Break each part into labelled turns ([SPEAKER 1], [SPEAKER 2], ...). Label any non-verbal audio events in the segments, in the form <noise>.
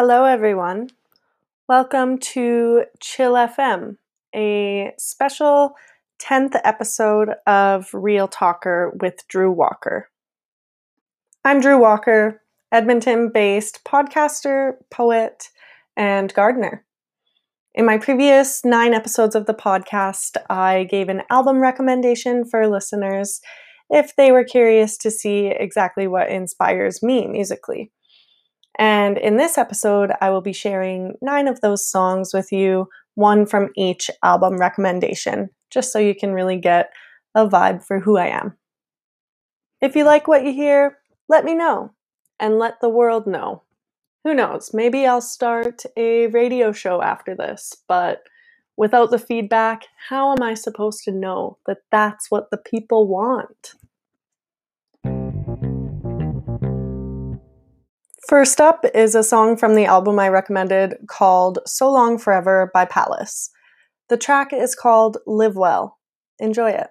[SPEAKER 1] Hello, everyone. Welcome to Chill FM, a special 10th episode of Real Talker with Drew Walker. I'm Drew Walker, Edmonton based podcaster, poet, and gardener. In my previous nine episodes of the podcast, I gave an album recommendation for listeners if they were curious to see exactly what inspires me musically. And in this episode, I will be sharing nine of those songs with you, one from each album recommendation, just so you can really get a vibe for who I am. If you like what you hear, let me know and let the world know. Who knows, maybe I'll start a radio show after this, but without the feedback, how am I supposed to know that that's what the people want? First up is a song from the album I recommended called So Long Forever by Palace. The track is called Live Well. Enjoy it.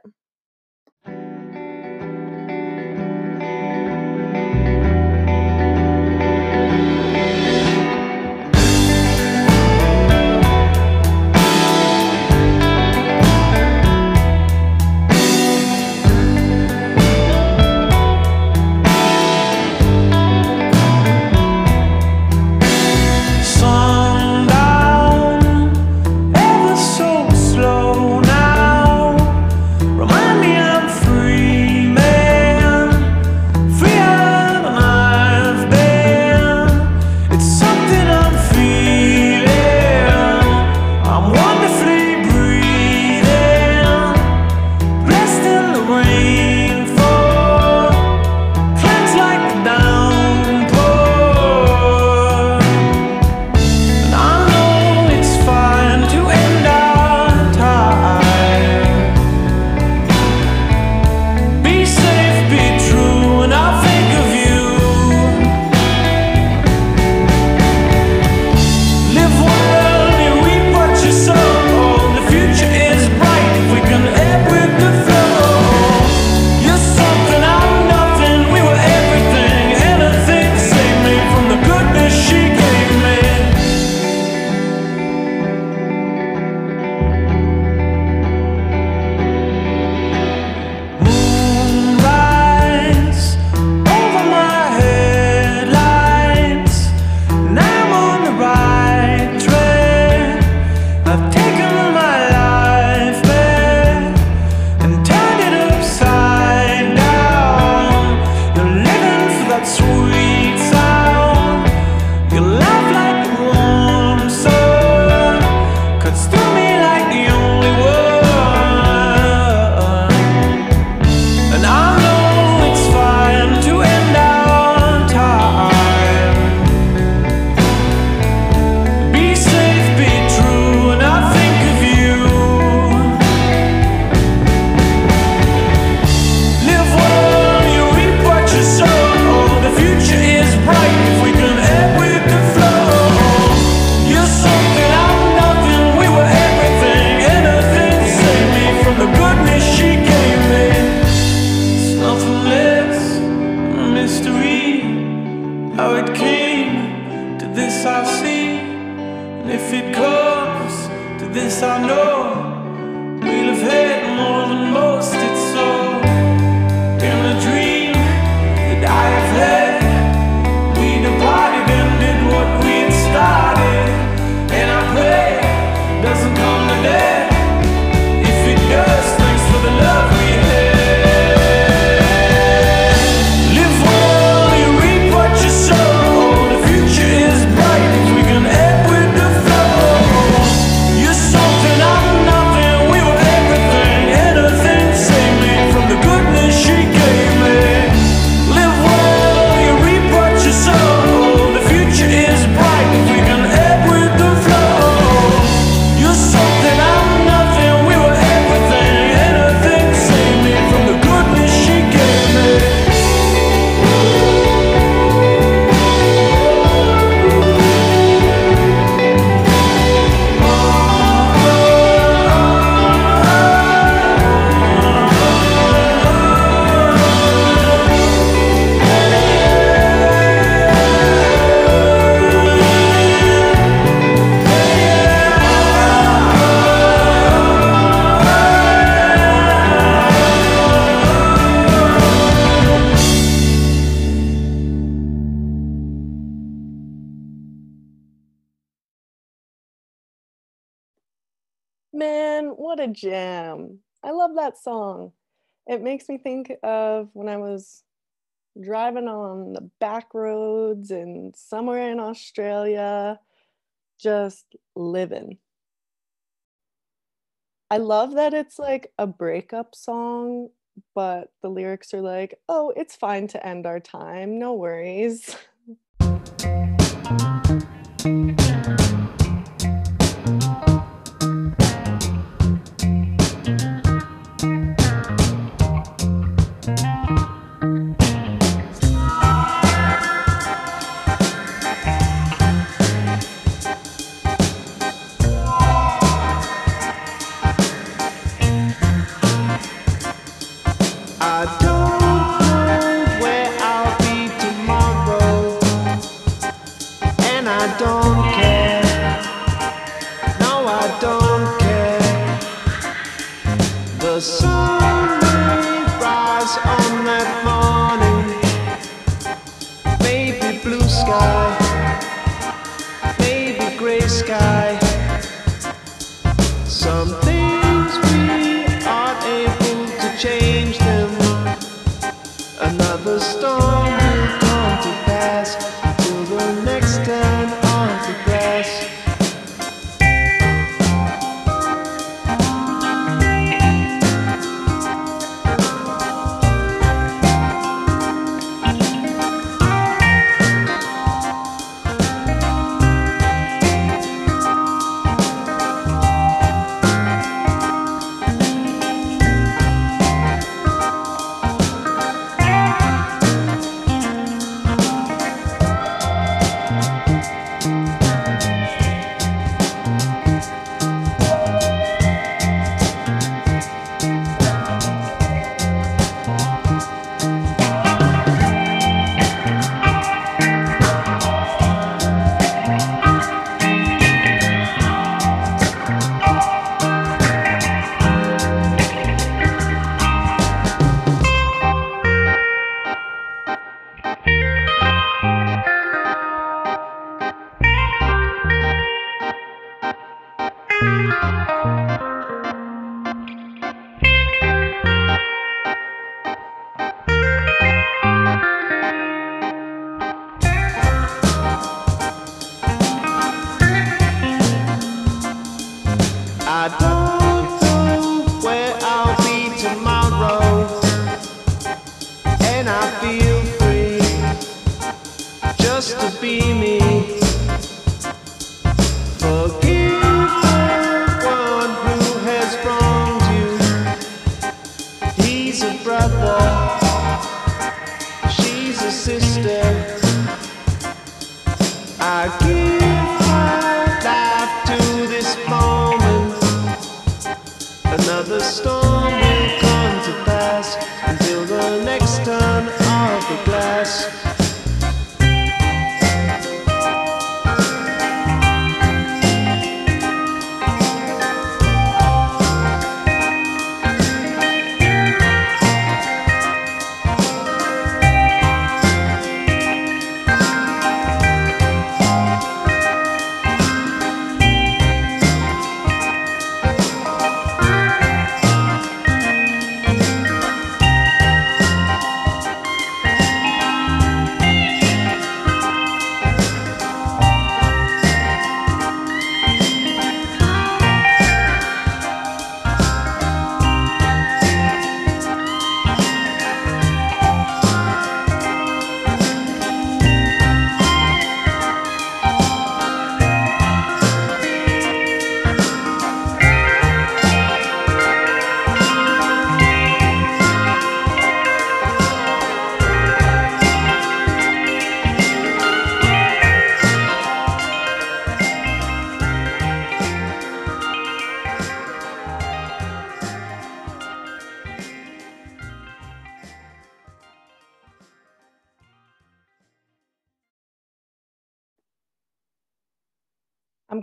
[SPEAKER 2] Man,
[SPEAKER 1] what a jam. I love that song. It makes me think of when I was driving on the back roads and somewhere in Australia, just living. I love that it's like a breakup song, but the lyrics are like, "Oh, it's fine to end our time, no worries." <laughs>
[SPEAKER 3] Another storm will come to pass I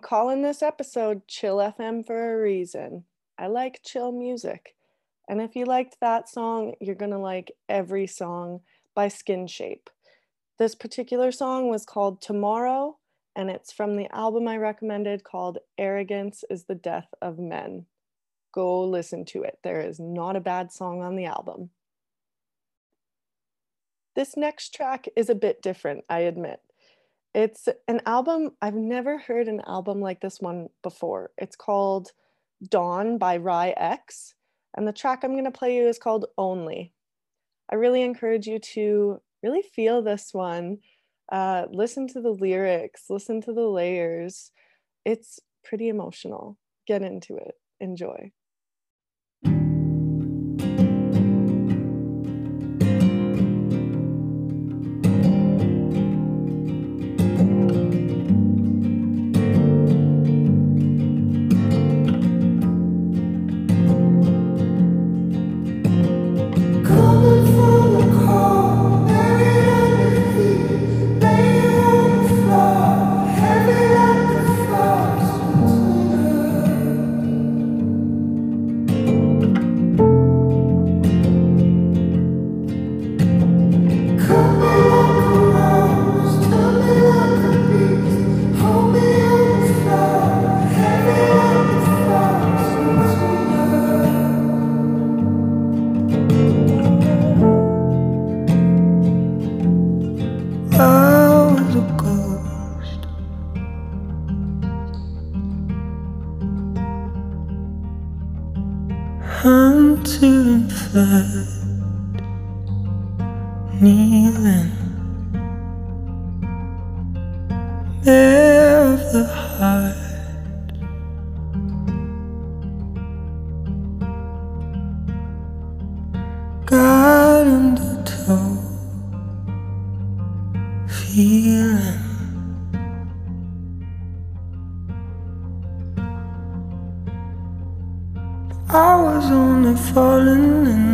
[SPEAKER 1] calling this episode Chill FM for a reason. I like chill music. And if you liked that song, you're going to like every song by Skinshape. This particular song was called Tomorrow, and it's from the album I recommended called Arrogance is the Death of Men. go listen to it. There is not a bad song on the album. This next track is a bit different, I admit. It's an album, I've never heard an album like this one before. It's called Dawn by RY X, and the track I'm going to play you is called Only. I really encourage you to really feel this one. Uh, listen to the lyrics, listen to the layers. It's pretty emotional. Get into it. Enjoy.
[SPEAKER 2] Falling in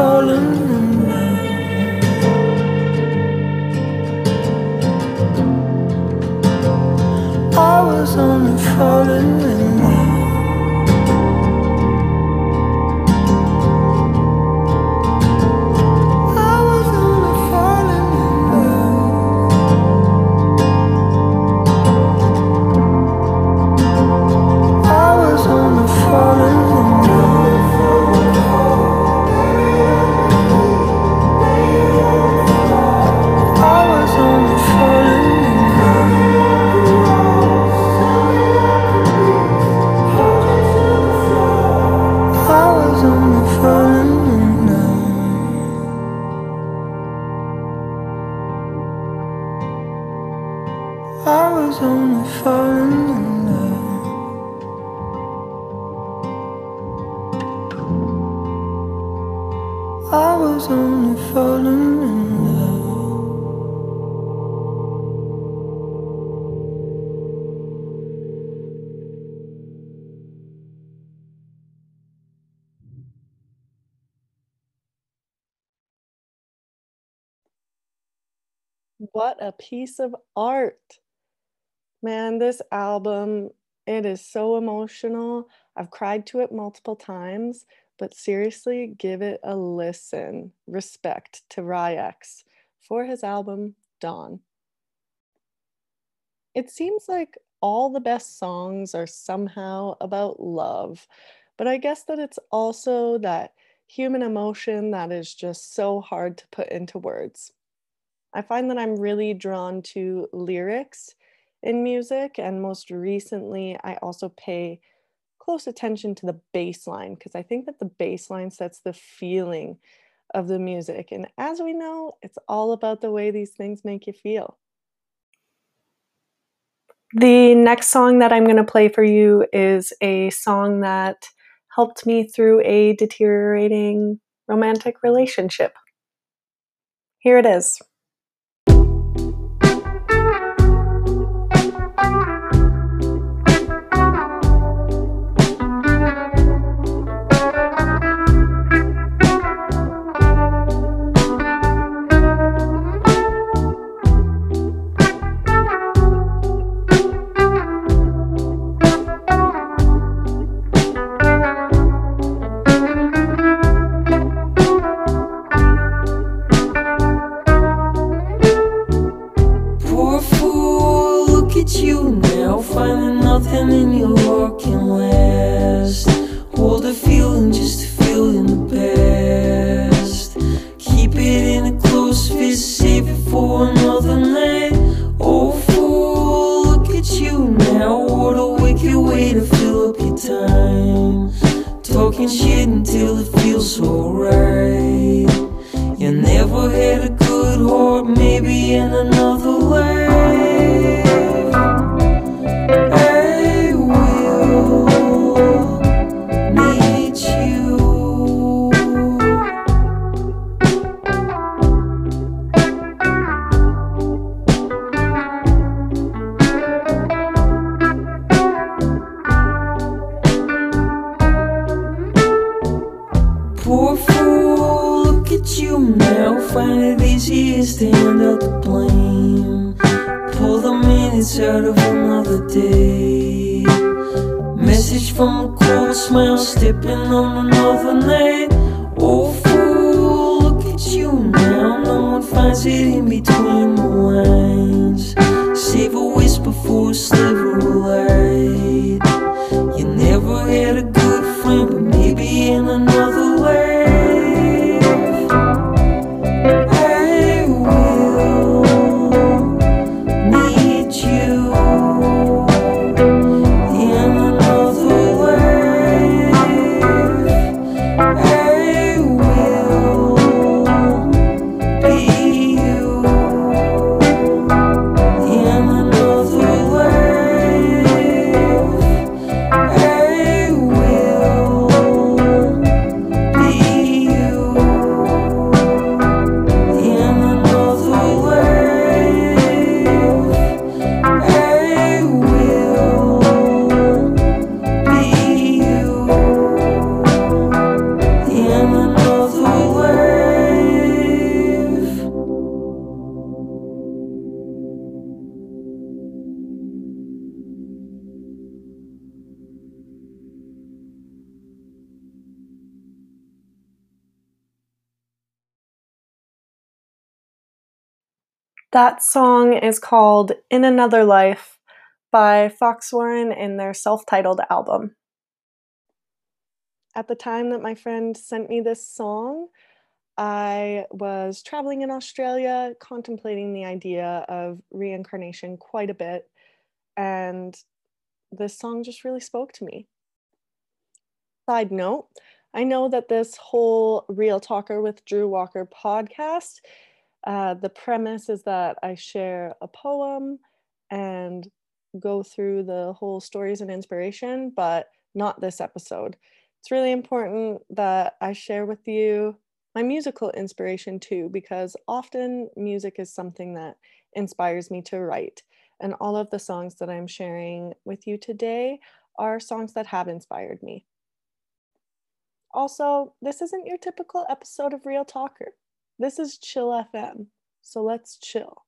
[SPEAKER 2] falling in love. I was only falling I was only falling in love. I was only falling in love.
[SPEAKER 1] What a piece of art. Man, this album, it is so emotional. I've cried to it multiple times, but seriously, give it a listen. Respect to RY X for his album Dawn. It seems like all the best songs are somehow about love, but I guess that it's also that human emotion that is just so hard to put into words. I find that I'm really drawn to lyrics in music, and most recently, I also pay close attention to the bass line because I think that the bass line sets the feeling of the music. And as we know, it's all about the way these things make you feel. The next song that I'm going to play for you is a song that helped me through a deteriorating romantic relationship. Here it is.
[SPEAKER 2] On another night.
[SPEAKER 1] That song is called In Another Life by Foxwarren in their self titled album. At the time that my friend sent me this song, I was traveling in Australia, contemplating the idea of reincarnation quite a bit, and this song just really spoke to me. Side note, I know that this whole Real Talker with Drew Walker podcast, uh, the premise is that I share a poem and go through the whole stories and inspiration, but not this episode. It's really important that I share with you my musical inspiration too, because often music is something that inspires me to write. And all of the songs that I'm sharing with you today are songs that have inspired me. Also, this isn't your typical episode of Real Talker. This is Chill FM, so let's chill.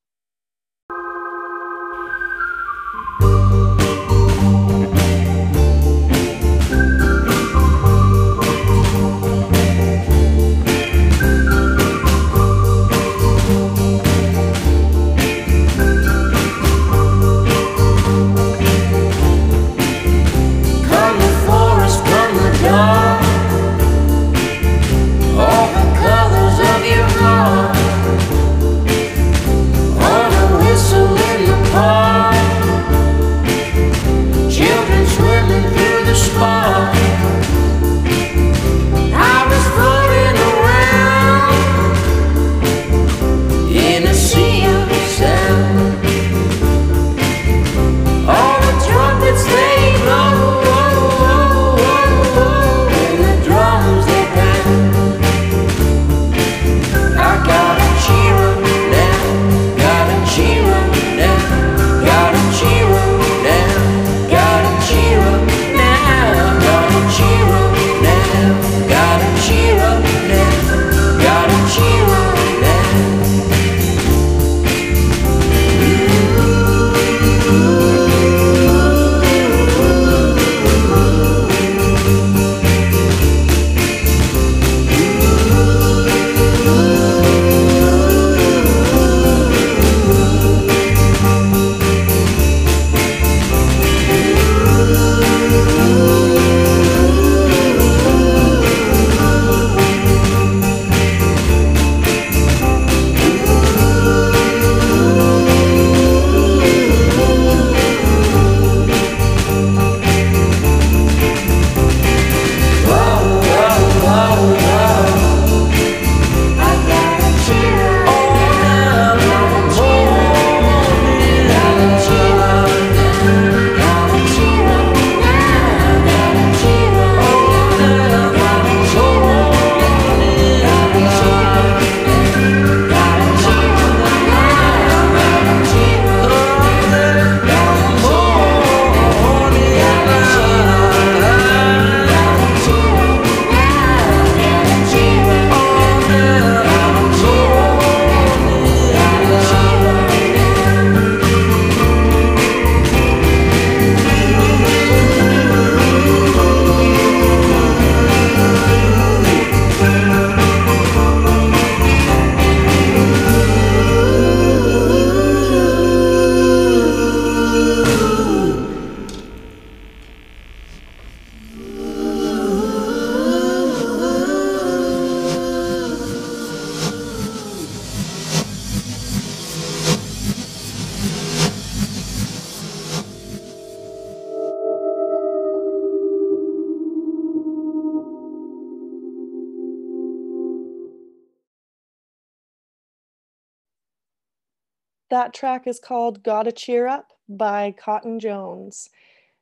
[SPEAKER 1] That track is called Gotta Cheer Up by Cotton Jones.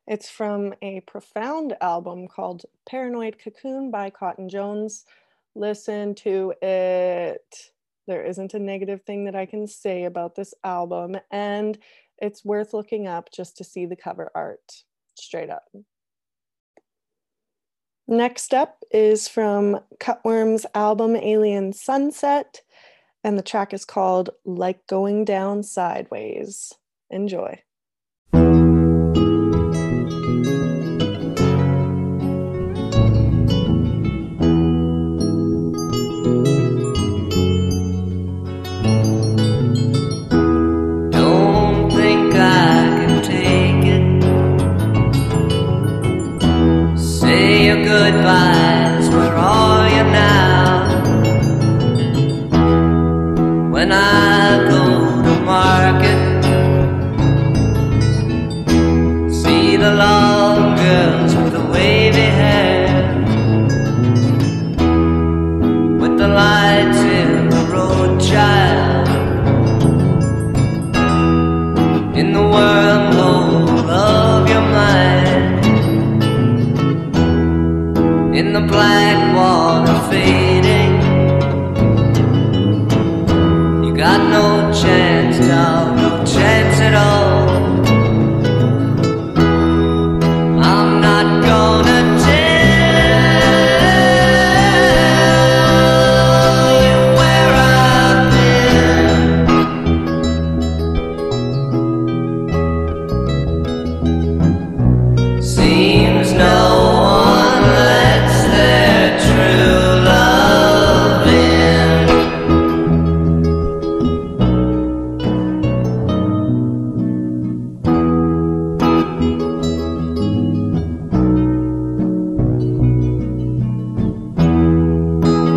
[SPEAKER 1] It's from a profound album called Paranoid Cocoon by Cotton Jones. Listen to it. There isn't a negative thing that I can say about this album, and it's worth looking up just to see the cover art. Straight up. Next up is from Cut Worms' album Alien Sunset, and the track is called Like Going Down Sideways. Enjoy.
[SPEAKER 4] Don't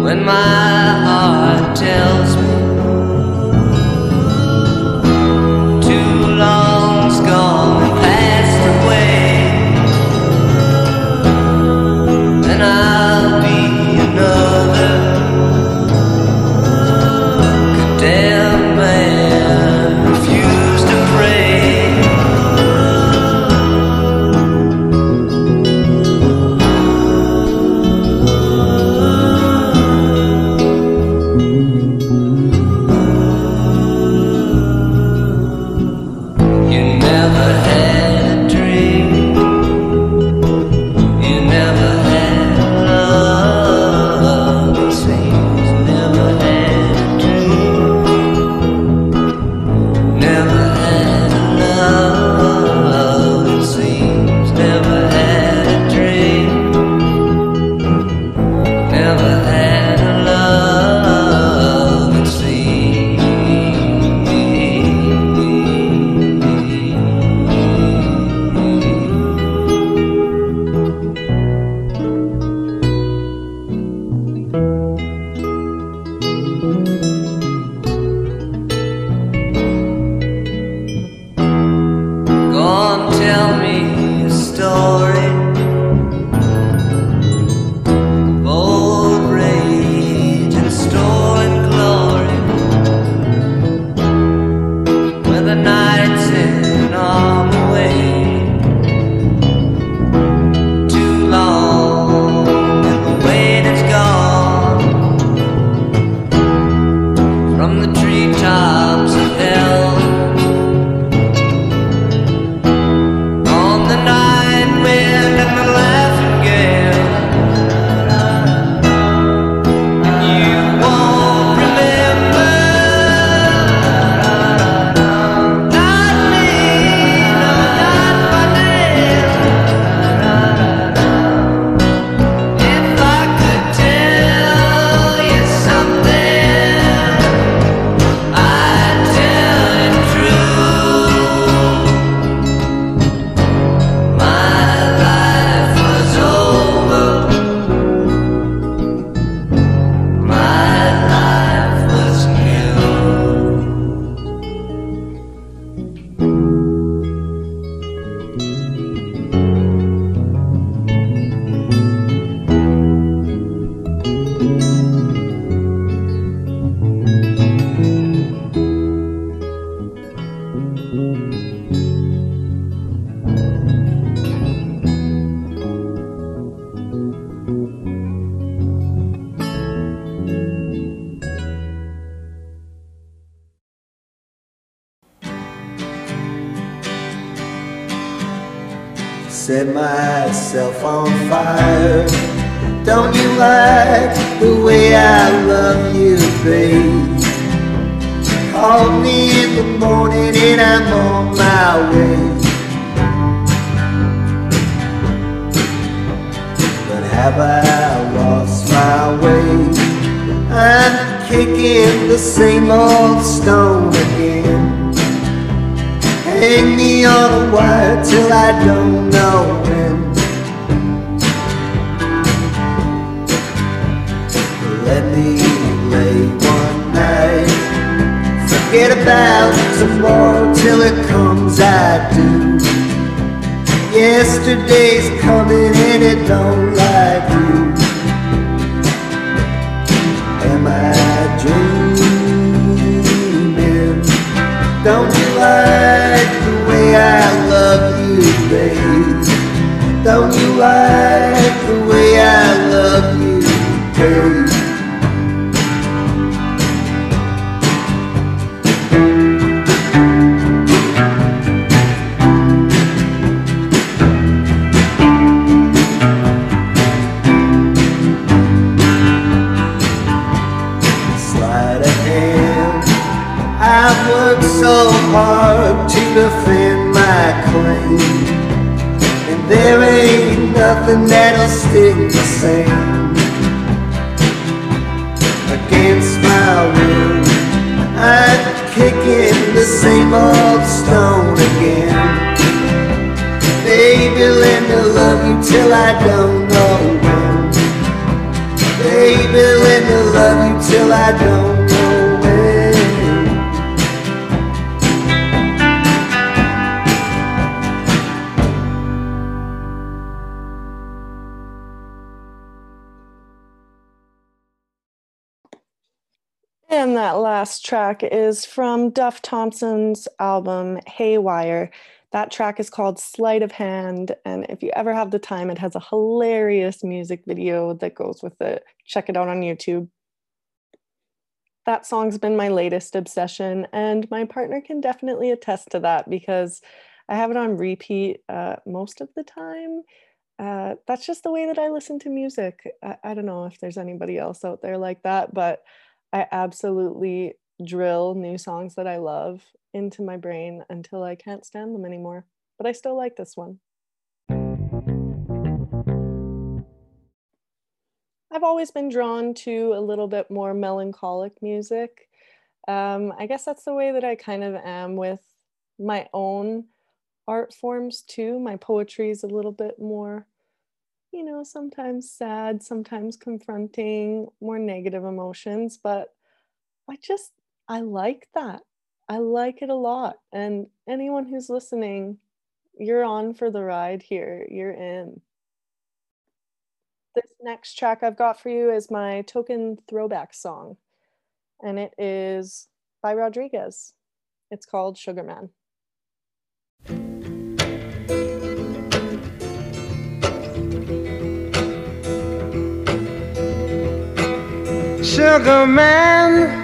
[SPEAKER 4] when
[SPEAKER 5] my heart tells me same old stone again. Hang me on a wire till I don't know when. Let me lay one night. Forget about tomorrow till it comes, I do. Yesterday's coming and it don't Don't you like the way I love you, babe? Don't you like the way I love you, babe? Same. Against my will, I'm kicking the same old stone again. Baby, let me love you till I don't
[SPEAKER 1] track is from Duff Thompson's album Haywire. That track is called Sleight of Hand. And if you ever have the time, it has a hilarious music video that goes with it. Check it out on YouTube. That song's been my latest obsession, and my partner can definitely attest to that because I have it on repeat uh, most of the time. Uh, that's just the way that I listen to music. I, I don't know if there's anybody else out there like that, but I absolutely drill new songs that I love into my brain until I can't stand them anymore. But I still like this one. I've always been drawn to a little bit more melancholic music. Um, I guess that's the way that I kind of am with my own art forms too. My poetry is a little bit more, you know, sometimes sad, sometimes confronting, more negative emotions, but I just, I like that. I like it a lot. And anyone who's listening, you're on for the ride here. You're in. This next track I've got for you is my token throwback song, and it is by Rodriguez. It's called Sugar Man.
[SPEAKER 6] Sugar man,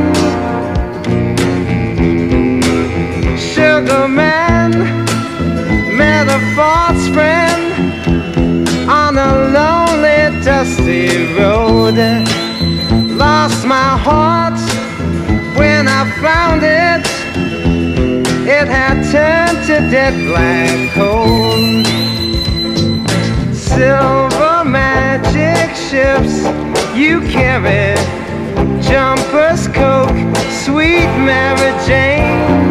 [SPEAKER 6] Sugar man, met a false friend on a lonely, dusty road. Lost my heart when I found it. It had turned to dead black coal. Silver magic ships you carry, jumpers, coke, sweet Mary Jane.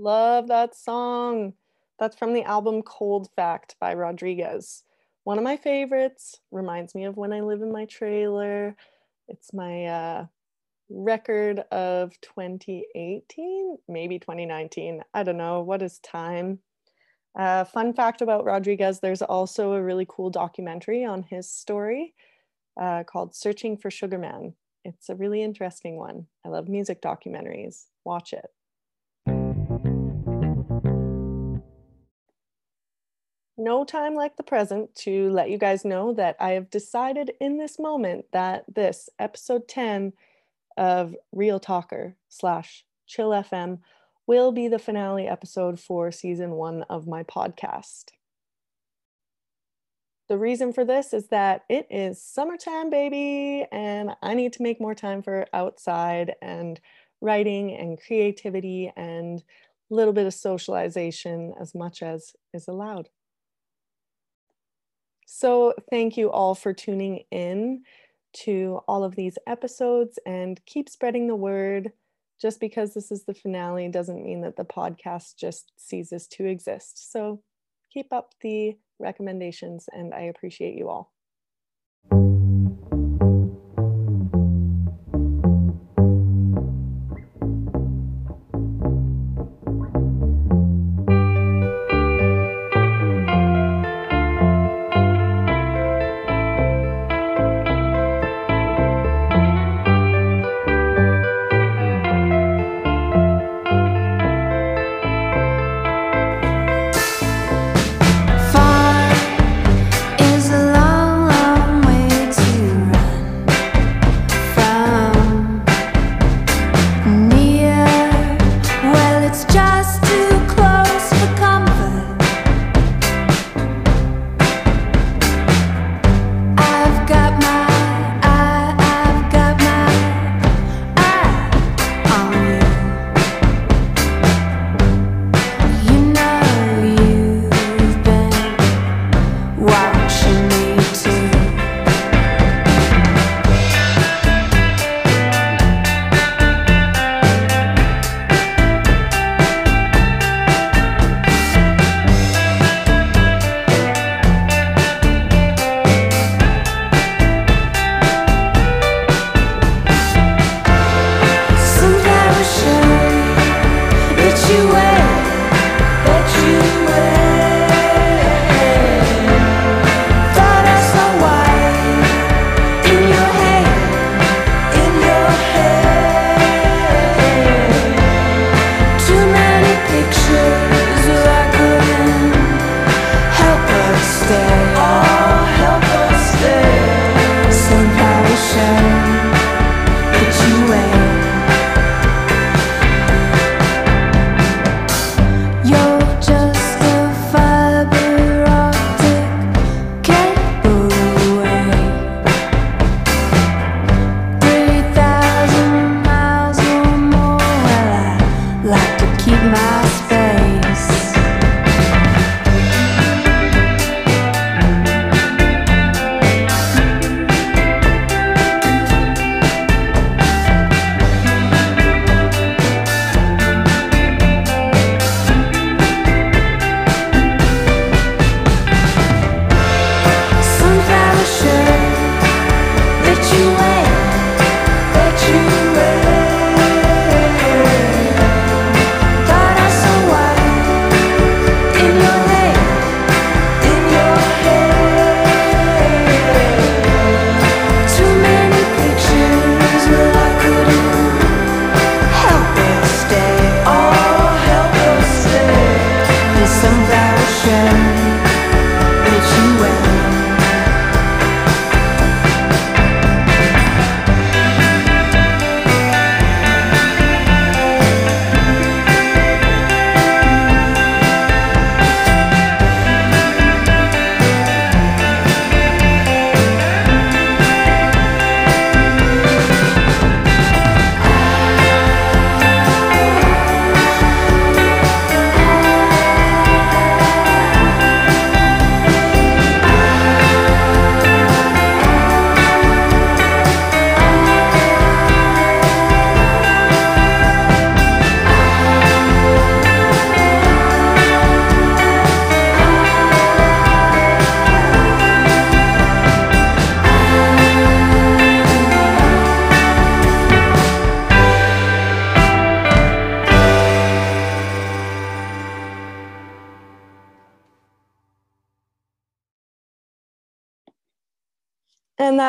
[SPEAKER 1] Love that song. That's from the album Cold Fact by Rodriguez. One of my favorites. Reminds me of when I live in my trailer. It's my uh, record of 2018, maybe 2019. I don't know. What is time? Uh, fun fact about Rodriguez there's also a really cool documentary on his story uh, called Searching for Sugar Man. It's a really interesting one. I love music documentaries. Watch it. No time like the present to let you guys know that I have decided in this moment that this episode 10 of Real Talker slash Chill FM will be the finale episode for season one of my podcast. The reason for this is that it is summertime, baby, and I need to make more time for outside and writing and creativity and a little bit of socialization as much as is allowed. So, thank you all for tuning in to all of these episodes and keep spreading the word. Just because this is the finale doesn't mean that the podcast just ceases to exist. So, keep up the recommendations, and I appreciate you all.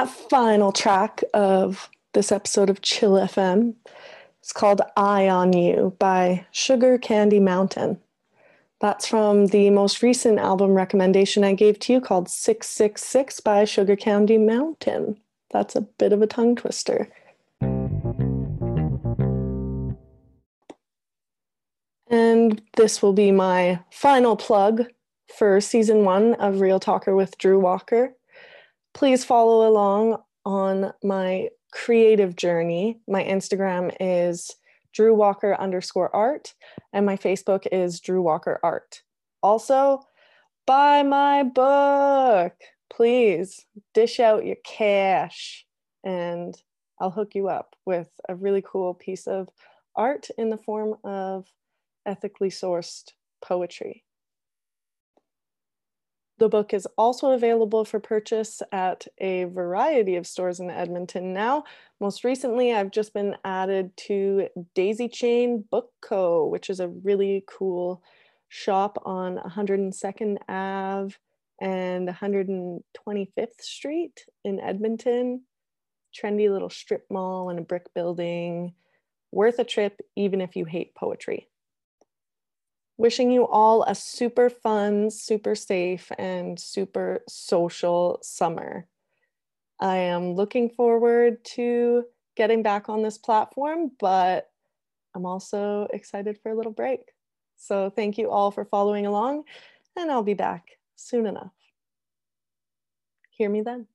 [SPEAKER 1] That final track of this episode of Chill FM is called Eye on You by Sugar Candy Mountain. That's from the most recent album recommendation I gave to you called 666 by Sugar Candy Mountain. That's a bit of a tongue twister. And this will be my final plug for season one of Real Talker with Drew Walker. Please follow along on my creative journey. My Instagram is Drew Walker underscore art, and my Facebook is Drew Walker art. Also, buy my book. Please dish out your cash, and I'll hook you up with a really cool piece of art in the form of ethically sourced poetry. The book is also available for purchase at a variety of stores in Edmonton now. Most recently, I've just been added to Daisy Chain Book Co., which is a really cool shop on 102nd Ave and 125th Street in Edmonton. Trendy little strip mall and a brick building. Worth a trip, even if you hate poetry. Wishing you all a super fun, super safe, and super social summer. I am looking forward to getting back on this platform, but I'm also excited for a little break. So, thank you all for following along, and I'll be back soon enough. Hear me then.